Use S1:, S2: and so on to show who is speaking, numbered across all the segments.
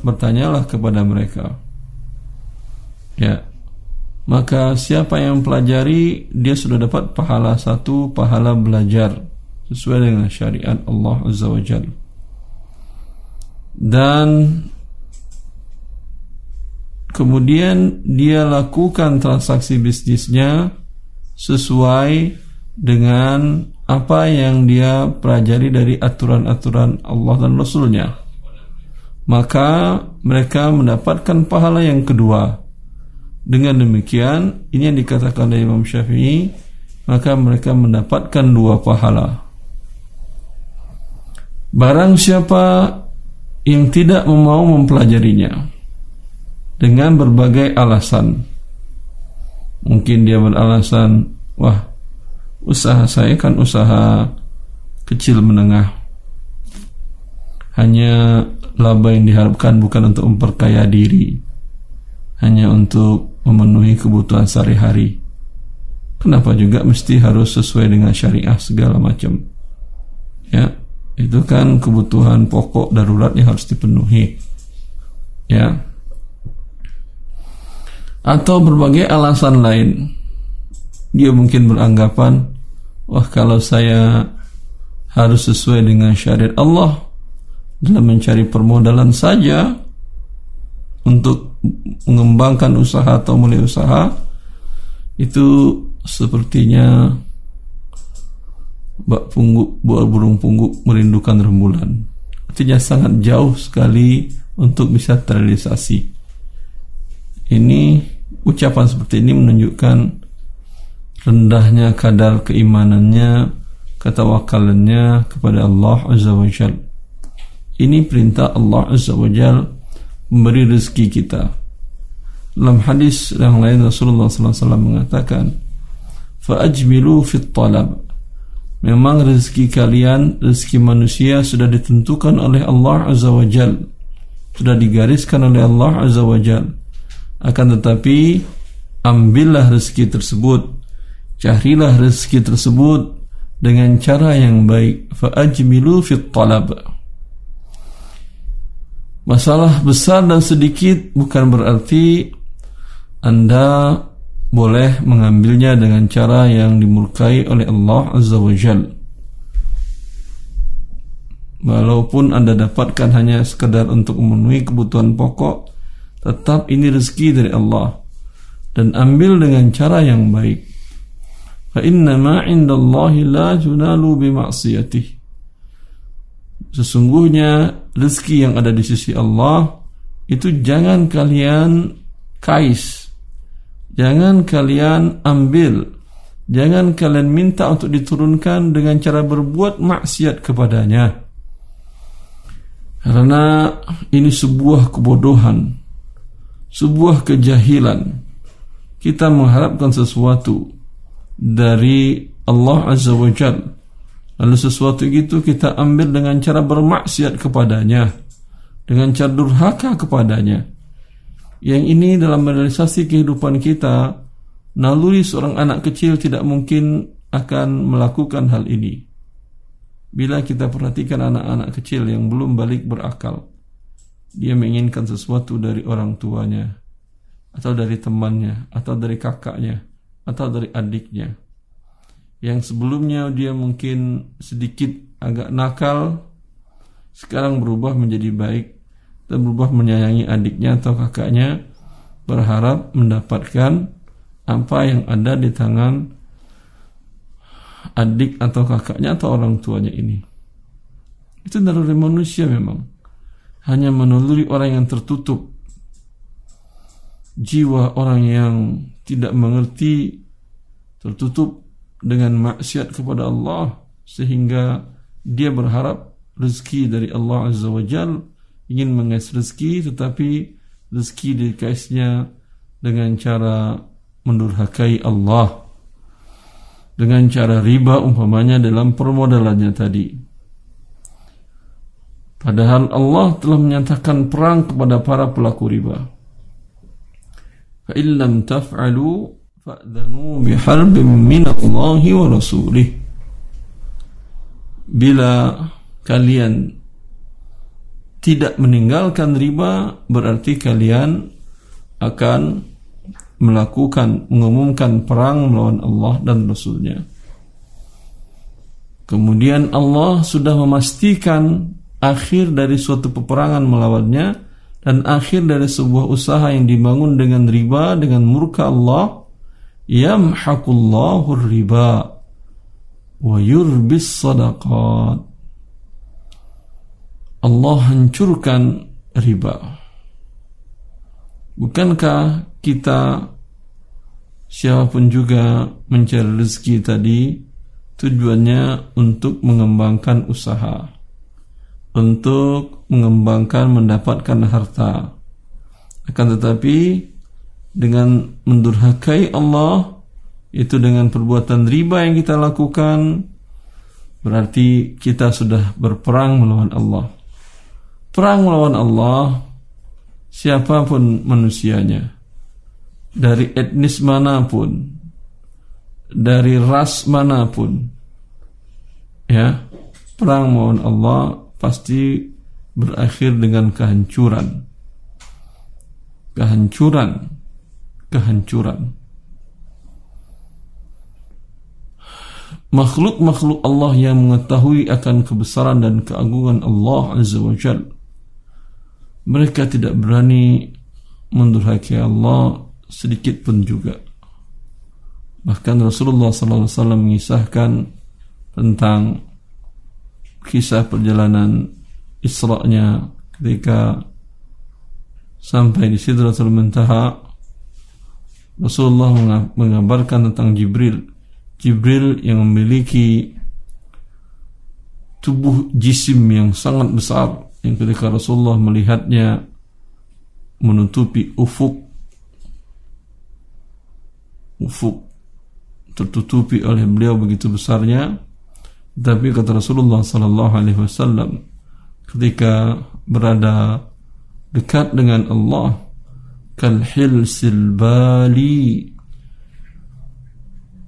S1: bertanyalah kepada mereka. Ya. Maka siapa yang pelajari dia sudah dapat pahala satu, pahala belajar sesuai dengan syariat Allah Azza wa. Dan kemudian dia lakukan transaksi bisnisnya sesuai dengan apa yang dia pelajari dari aturan-aturan Allah dan Rasulnya maka mereka mendapatkan pahala yang kedua. Dengan demikian ini yang dikatakan oleh Imam Syafi'i maka mereka mendapatkan dua pahala. Barang siapa yang tidak mau mempelajarinya dengan berbagai alasan. Mungkin dia beralasan wah usaha saya kan usaha kecil menengah. Hanya laba yang diharapkan bukan untuk memperkaya diri, hanya untuk memenuhi kebutuhan sehari-hari. Kenapa juga mesti harus sesuai dengan syariah segala macam? Ya, itu kan kebutuhan pokok darurat yang harus dipenuhi. Ya. Atau berbagai alasan lain dia mungkin beranggapan, wah kalau saya harus sesuai dengan syariat Allah dalam mencari permodalan saja untuk mengembangkan usaha atau mulai usaha itu sepertinya bak pungguk buah burung pungguk merindukan rembulan artinya sangat jauh sekali untuk bisa terrealisasi ini ucapan seperti ini menunjukkan rendahnya kadar keimanannya, ketawakalannya kepada Allah Azza wa Jal. Ini perintah Allah Azza wa Jal memberi rezeki kita. Dalam hadis yang lain Rasulullah SAW mengatakan, "Fa'ajmilu fit talab." Memang rezeki kalian, rezeki manusia sudah ditentukan oleh Allah Azza wa Jal. Sudah digariskan oleh Allah Azza wa Jal. Akan tetapi, ambillah rezeki tersebut Carilah rezeki tersebut dengan cara yang baik. Fa'ajmilu fit talab. Masalah besar dan sedikit bukan berarti Anda boleh mengambilnya dengan cara yang dimurkai oleh Allah Azza wa Jal. Walaupun Anda dapatkan hanya sekedar untuk memenuhi kebutuhan pokok, tetap ini rezeki dari Allah dan ambil dengan cara yang baik. Fa inna ma indallahi la junalu bi Sesungguhnya rezeki yang ada di sisi Allah itu jangan kalian kais, jangan kalian ambil, jangan kalian minta untuk diturunkan dengan cara berbuat maksiat kepadanya. Karena ini sebuah kebodohan, sebuah kejahilan. Kita mengharapkan sesuatu dari Allah Azza wa Jal. Lalu sesuatu itu kita ambil dengan cara bermaksiat kepadanya. Dengan cara durhaka kepadanya. Yang ini dalam realisasi kehidupan kita, naluri seorang anak kecil tidak mungkin akan melakukan hal ini. Bila kita perhatikan anak-anak kecil yang belum balik berakal, dia menginginkan sesuatu dari orang tuanya, atau dari temannya, atau dari kakaknya, atau dari adiknya yang sebelumnya dia mungkin sedikit agak nakal sekarang berubah menjadi baik dan berubah menyayangi adiknya atau kakaknya berharap mendapatkan apa yang ada di tangan adik atau kakaknya atau orang tuanya ini. Itu dari manusia memang. Hanya meneluri orang yang tertutup. Jiwa orang yang tidak mengerti tertutup dengan maksiat kepada Allah sehingga dia berharap rezeki dari Allah Azza wa Jal ingin mengais rezeki tetapi rezeki dikaisnya dengan cara mendurhakai Allah dengan cara riba umpamanya dalam permodalannya tadi. Padahal Allah telah menyatakan perang kepada para pelaku riba. Fa illam taf'alu fa'dhanu biharbin minallahi wa rasulih bila kalian tidak meninggalkan riba berarti kalian akan melakukan mengumumkan perang melawan Allah dan Rasulnya. Kemudian Allah sudah memastikan akhir dari suatu peperangan melawannya dan akhir dari sebuah usaha yang dibangun dengan riba dengan murka Allah yamhaqullahu riba wa yurbis sadaqat Allah hancurkan riba. Bukankah kita siapa pun juga mencari rezeki tadi tujuannya untuk mengembangkan usaha, untuk mengembangkan mendapatkan harta. Akan tetapi dengan mendurhakai Allah itu dengan perbuatan riba yang kita lakukan berarti kita sudah berperang melawan Allah. Perang melawan Allah siapa pun manusianya dari etnis mana pun dari ras mana pun ya perang melawan Allah pasti berakhir dengan kehancuran kehancuran kehancuran. Makhluk-makhluk Allah yang mengetahui akan kebesaran dan keagungan Allah Azza wa Jalla mereka tidak berani mendurhaki Allah sedikit pun juga. Bahkan Rasulullah SAW mengisahkan tentang kisah perjalanan Isra-nya ketika sampai di Sidratul Muntaha Rasulullah mengabarkan tentang Jibril. Jibril yang memiliki tubuh jisim yang sangat besar yang ketika Rasulullah melihatnya menutupi ufuk ufuk tertutupi oleh beliau begitu besarnya. Tapi kata Rasulullah sallallahu alaihi wasallam ketika berada dekat dengan Allah kal hilsil bali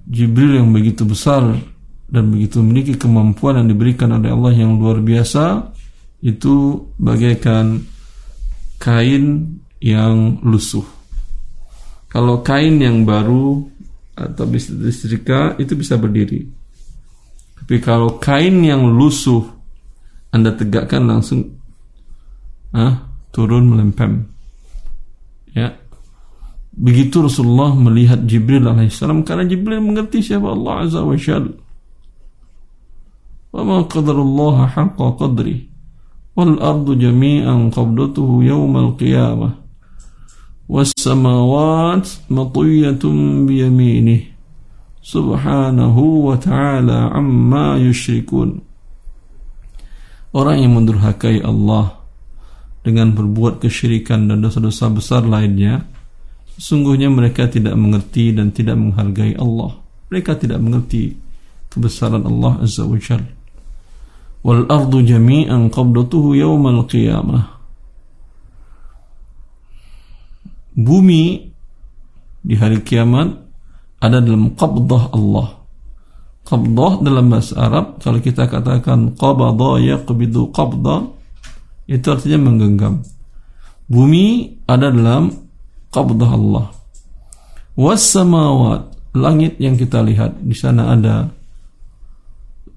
S1: Jibril yang begitu besar dan begitu memiliki kemampuan yang diberikan oleh Allah yang luar biasa itu bagaikan kain yang lusuh. Kalau kain yang baru atau bisa disetrika itu bisa berdiri. Tapi kalau kain yang lusuh Anda tegakkan langsung ah, turun melempem. Ya. Begitu Rasulullah melihat Jibril alaihissalam karena Jibril mengerti siapa Allah azza wa jal Wa ma qadarullah haqqa qadri wal ardu jami'an qabdatuhu yawmal qiyamah was samawat matiyatun bi yaminih subhanahu wa ta'ala amma yushrikun Orang yang mendurhakai Allah dengan berbuat kesyirikan dan dosa-dosa besar lainnya, sungguhnya mereka tidak mengerti dan tidak menghargai Allah. Mereka tidak mengerti kebesaran Allah Azza wa Jalla wal ardu jami'an qabdatuhu yawmal qiyamah. Bumi di hari kiamat ada dalam qabdah Allah. Qabdah dalam bahasa Arab kalau kita katakan qabada yaqbidu qabda itu artinya menggenggam. Bumi ada dalam qabdah Allah. Was samawat langit yang kita lihat di sana ada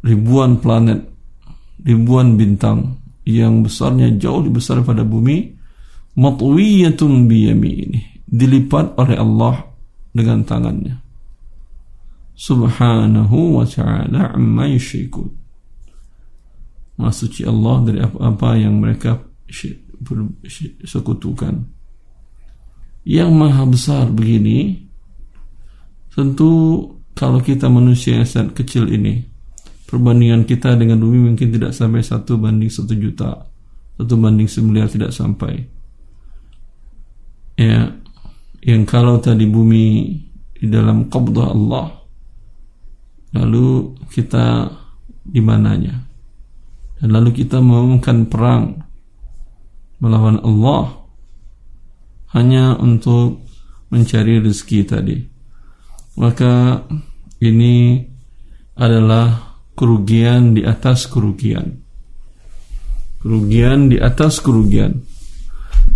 S1: ribuan planet ribuan bintang yang besarnya jauh lebih besar pada bumi matwiyatun biyamini dilipat oleh Allah dengan tangannya. Subhanahu wa ta'ala amma yusyrikun Maha Allah dari apa-apa yang mereka sekutukan. Yang maha besar begini tentu kalau kita manusia yang sangat kecil ini perbandingan kita dengan bumi mungkin tidak sampai satu banding satu juta satu banding semiliar tidak sampai. Ya yang kalau tadi bumi di dalam qabdah Allah lalu kita di mananya dan lalu kita mengumumkan perang melawan Allah hanya untuk mencari rezeki tadi maka ini adalah kerugian di atas kerugian. kerugian di atas kerugian.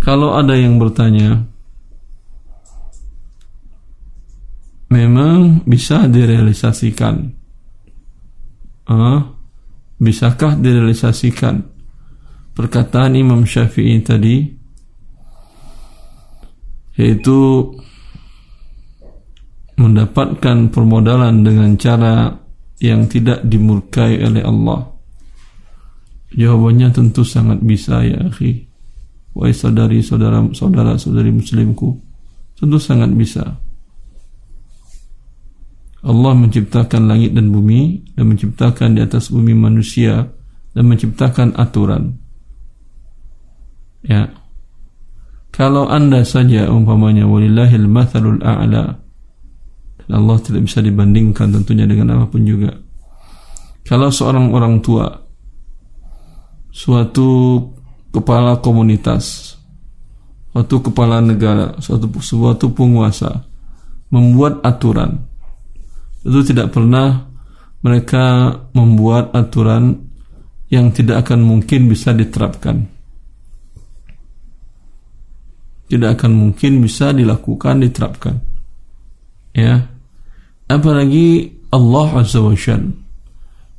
S1: Kalau ada yang bertanya, memang bisa direalisasikan. Uh, bisakah direalisasikan perkataan Imam Syafi'i tadi? Yaitu mendapatkan permodalan dengan cara yang tidak dimurkai oleh Allah. Jawabannya tentu sangat bisa ya akhi. Wahai saudari saudara saudara saudari muslimku tentu sangat bisa Allah menciptakan langit dan bumi dan menciptakan di atas bumi manusia dan menciptakan aturan. Ya. Kalau anda saja umpamanya walillahil mathalul a'la Allah tidak bisa dibandingkan tentunya dengan apa pun juga. Kalau seorang orang tua suatu kepala komunitas suatu kepala negara suatu suatu penguasa membuat aturan itu tidak pernah mereka membuat aturan yang tidak akan mungkin bisa diterapkan. Tidak akan mungkin bisa dilakukan, diterapkan. Ya. Apalagi Allah Azza wa Jal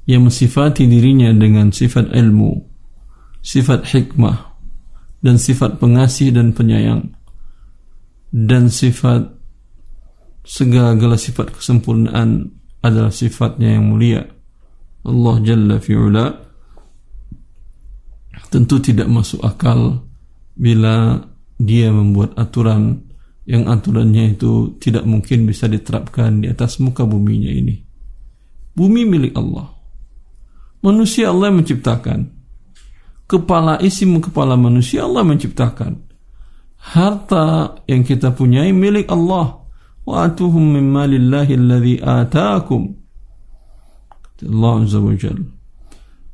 S1: yang mensifati dirinya dengan sifat ilmu, sifat hikmah, dan sifat pengasih dan penyayang, dan sifat segala sifat kesempurnaan adalah sifatnya yang mulia. Allah Jalla fi'ula tentu tidak masuk akal bila dia membuat aturan yang aturannya itu tidak mungkin bisa diterapkan di atas muka buminya ini. Bumi milik Allah. Manusia Allah yang menciptakan. Kepala isim kepala manusia Allah menciptakan. Harta yang kita punyai milik Allah وآتوهم من مال الله الذي آتاكم Allah Azza wa Jal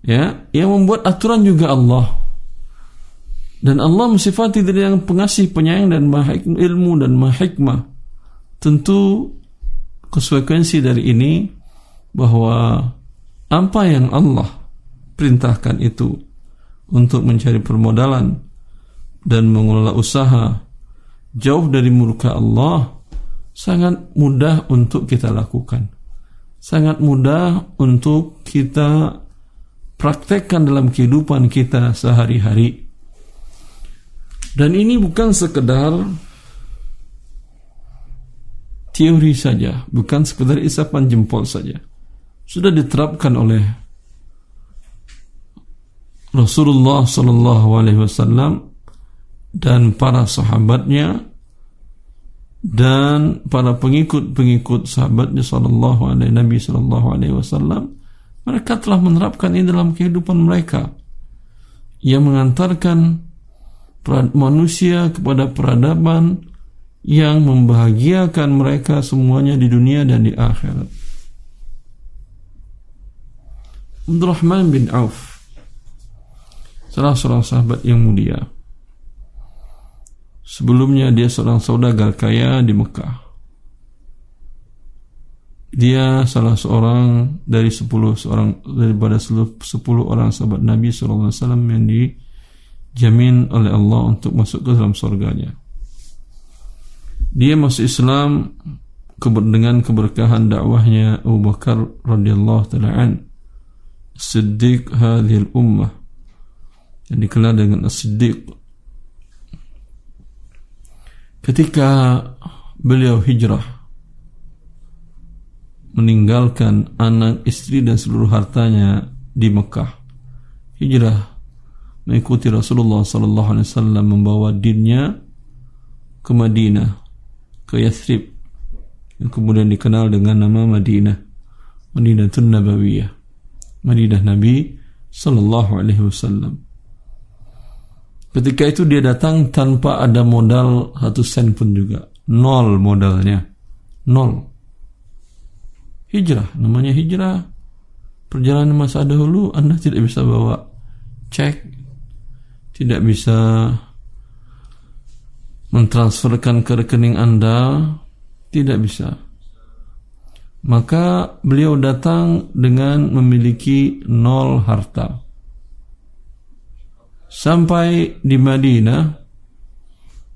S1: ya yang membuat aturan juga Allah dan Allah mensifati diri yang pengasih penyayang dan maha ilmu dan maha hikmah tentu konsekuensi dari ini bahwa apa yang Allah perintahkan itu untuk mencari permodalan dan mengelola usaha jauh dari murka Allah sangat mudah untuk kita lakukan. Sangat mudah untuk kita praktekkan dalam kehidupan kita sehari-hari. Dan ini bukan sekedar teori saja, bukan sekedar isapan jempol saja. Sudah diterapkan oleh Rasulullah Sallallahu Alaihi Wasallam dan para sahabatnya dan para pengikut-pengikut sahabatnya sallallahu alaihi Nabi sallallahu alaihi wasallam mereka telah menerapkan ini dalam kehidupan mereka yang mengantarkan manusia kepada peradaban yang membahagiakan mereka semuanya di dunia dan di akhirat. Abdurrahman bin Auf salah seorang sahabat yang mulia Sebelumnya dia seorang saudagar kaya di Mekah. Dia salah seorang dari sepuluh seorang daripada sepuluh orang sahabat Nabi SAW yang dijamin oleh Allah untuk masuk ke dalam surganya. Dia masuk Islam dengan keberkahan dakwahnya Abu Bakar radhiyallahu taala an Siddiq hadhil ummah yang dikenal dengan As-Siddiq Ketika beliau hijrah meninggalkan anak, istri dan seluruh hartanya di Mekah. Hijrah mengikuti Rasulullah sallallahu alaihi wasallam membawa dinnya ke Madinah, ke Yathrib yang kemudian dikenal dengan nama Madinah. Madinatul Nabawiyah. Madinah Nabi sallallahu alaihi wasallam. Ketika itu dia datang tanpa ada modal satu sen pun juga. Nol modalnya. Nol. Hijrah. Namanya hijrah. Perjalanan masa dahulu Anda tidak bisa bawa cek. Tidak bisa mentransferkan ke rekening Anda. Tidak bisa. Maka beliau datang dengan memiliki nol harta sampai di Madinah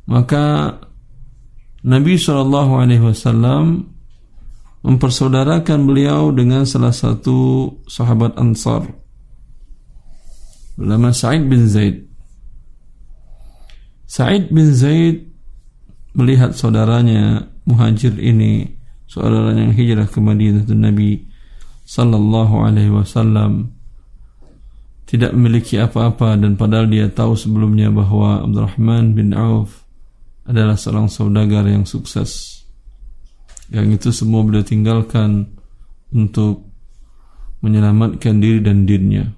S1: maka Nabi Wasallam mempersaudarakan beliau dengan salah satu sahabat Ansar bernama Sa'id bin Zaid. Sa'id bin Zaid melihat saudaranya muhajir ini, saudaranya yang hijrah ke Madinah Nabi sallallahu alaihi wasallam tidak memiliki apa-apa dan padahal dia tahu sebelumnya bahwa Abdurrahman bin Auf adalah seorang saudagar yang sukses. Yang itu semua beliau tinggalkan untuk menyelamatkan diri dan dirinya.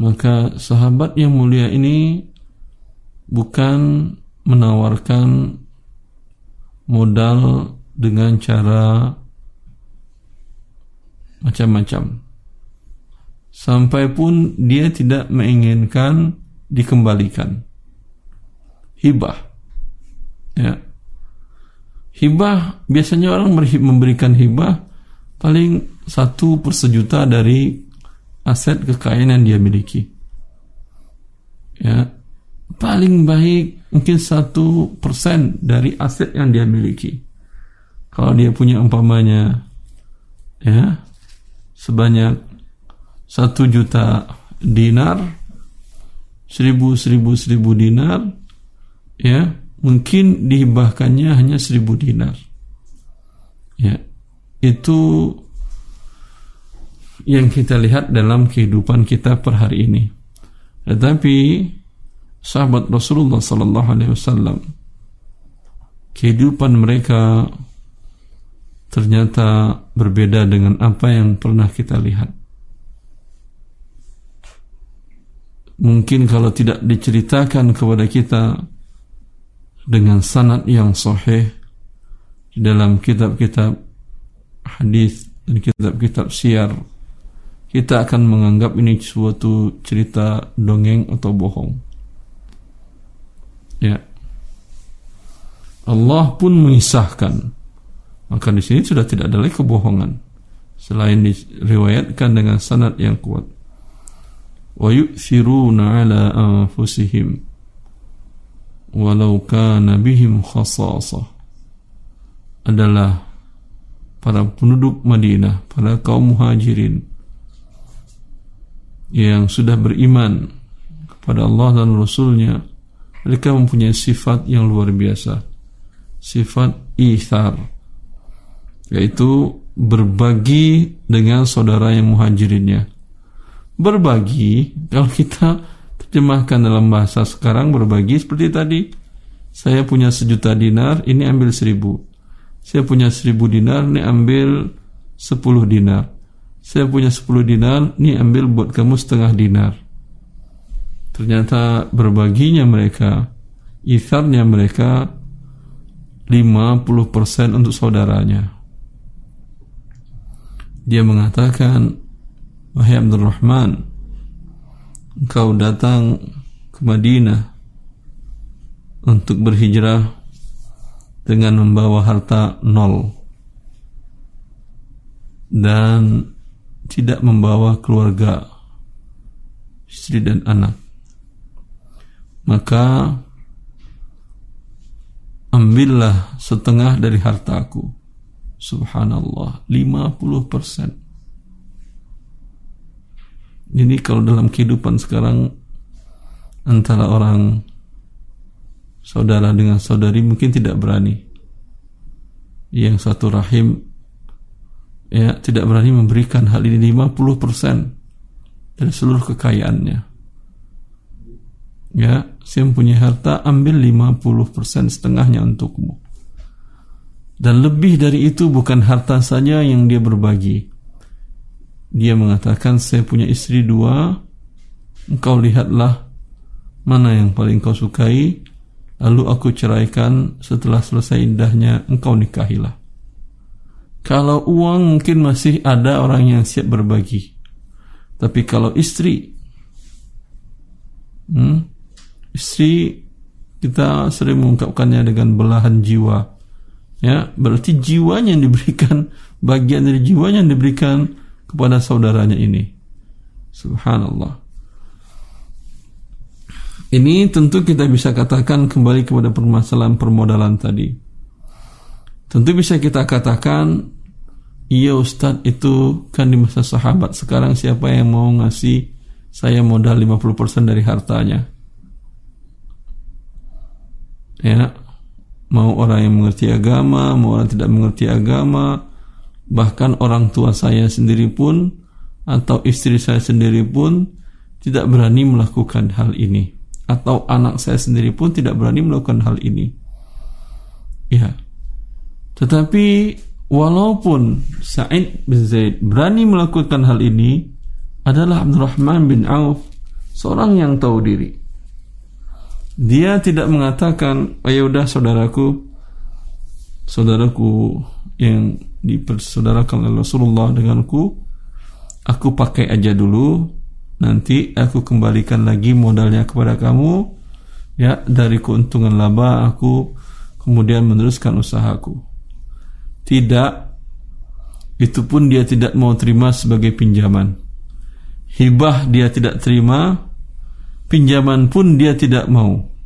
S1: Maka sahabat yang mulia ini bukan menawarkan modal dengan cara macam-macam. Sampai pun dia tidak menginginkan dikembalikan hibah. Ya. Hibah biasanya orang memberikan hibah paling satu per sejuta dari aset kekayaan yang dia miliki. Ya, paling baik mungkin satu persen dari aset yang dia miliki. Kalau dia punya umpamanya, ya, sebanyak satu juta dinar, seribu seribu seribu dinar, ya mungkin dihibahkannya hanya seribu dinar. Ya itu yang kita lihat dalam kehidupan kita per hari ini. Tetapi sahabat Rasulullah Sallallahu Alaihi Wasallam kehidupan mereka ternyata berbeda dengan apa yang pernah kita lihat mungkin kalau tidak diceritakan kepada kita dengan sanad yang sahih dalam kitab-kitab hadis dan kitab-kitab siar kita akan menganggap ini suatu cerita dongeng atau bohong. Ya. Allah pun mengisahkan. Maka di sini sudah tidak ada lagi kebohongan selain diriwayatkan dengan sanad yang kuat wa yu'thiruna ala anfusihim walau kana bihim khasasah adalah para penduduk Madinah, para kaum muhajirin yang sudah beriman kepada Allah dan Rasulnya mereka mempunyai sifat yang luar biasa sifat ithar yaitu berbagi dengan saudara yang muhajirinnya berbagi kalau kita terjemahkan dalam bahasa sekarang berbagi seperti tadi. Saya punya sejuta dinar, ini ambil seribu. Saya punya seribu dinar, ini ambil sepuluh dinar. Saya punya sepuluh dinar, ini ambil buat kamu setengah dinar. Ternyata berbaginya mereka, itharnya mereka 50% untuk saudaranya. Dia mengatakan, Wahai Abdurrahman, engkau datang ke Madinah untuk berhijrah dengan membawa harta nol dan tidak membawa keluarga istri dan anak. Maka ambillah setengah dari hartaku subhanallah 50 persen ini kalau dalam kehidupan sekarang antara orang saudara dengan saudari mungkin tidak berani. Yang satu rahim ya tidak berani memberikan hal ini 50% dari seluruh kekayaannya. Ya, saya mempunyai harta, ambil 50% setengahnya untukmu. Dan lebih dari itu bukan harta saja yang dia berbagi dia mengatakan saya punya istri dua. Engkau lihatlah mana yang paling kau sukai. Lalu aku ceraikan setelah selesai indahnya engkau nikahilah. Kalau uang mungkin masih ada orang yang siap berbagi. Tapi kalau istri hmm, istri kita sering mengungkapkannya dengan belahan jiwa. Ya berarti jiwanya yang diberikan bagian dari jiwanya yang diberikan kepada saudaranya ini. Subhanallah. Ini tentu kita bisa katakan kembali kepada permasalahan permodalan tadi. Tentu bisa kita katakan, iya Ustadz itu kan di masa sahabat. Sekarang siapa yang mau ngasih saya modal 50% dari hartanya? Ya, mau orang yang mengerti agama, mau orang tidak mengerti agama, bahkan orang tua saya sendiri pun atau istri saya sendiri pun tidak berani melakukan hal ini atau anak saya sendiri pun tidak berani melakukan hal ini. Ya. Tetapi walaupun Sa'id bin Zaid berani melakukan hal ini adalah Abdurrahman bin Auf seorang yang tahu diri. Dia tidak mengatakan, "Oh ya udah saudaraku, saudaraku yang dipersaudarakan oleh Rasulullah denganku, aku pakai aja dulu nanti aku kembalikan lagi modalnya kepada kamu. Ya dari keuntungan laba aku kemudian meneruskan usahaku. Tidak itu pun dia tidak mau terima sebagai pinjaman. Hibah dia tidak terima pinjaman pun dia tidak mau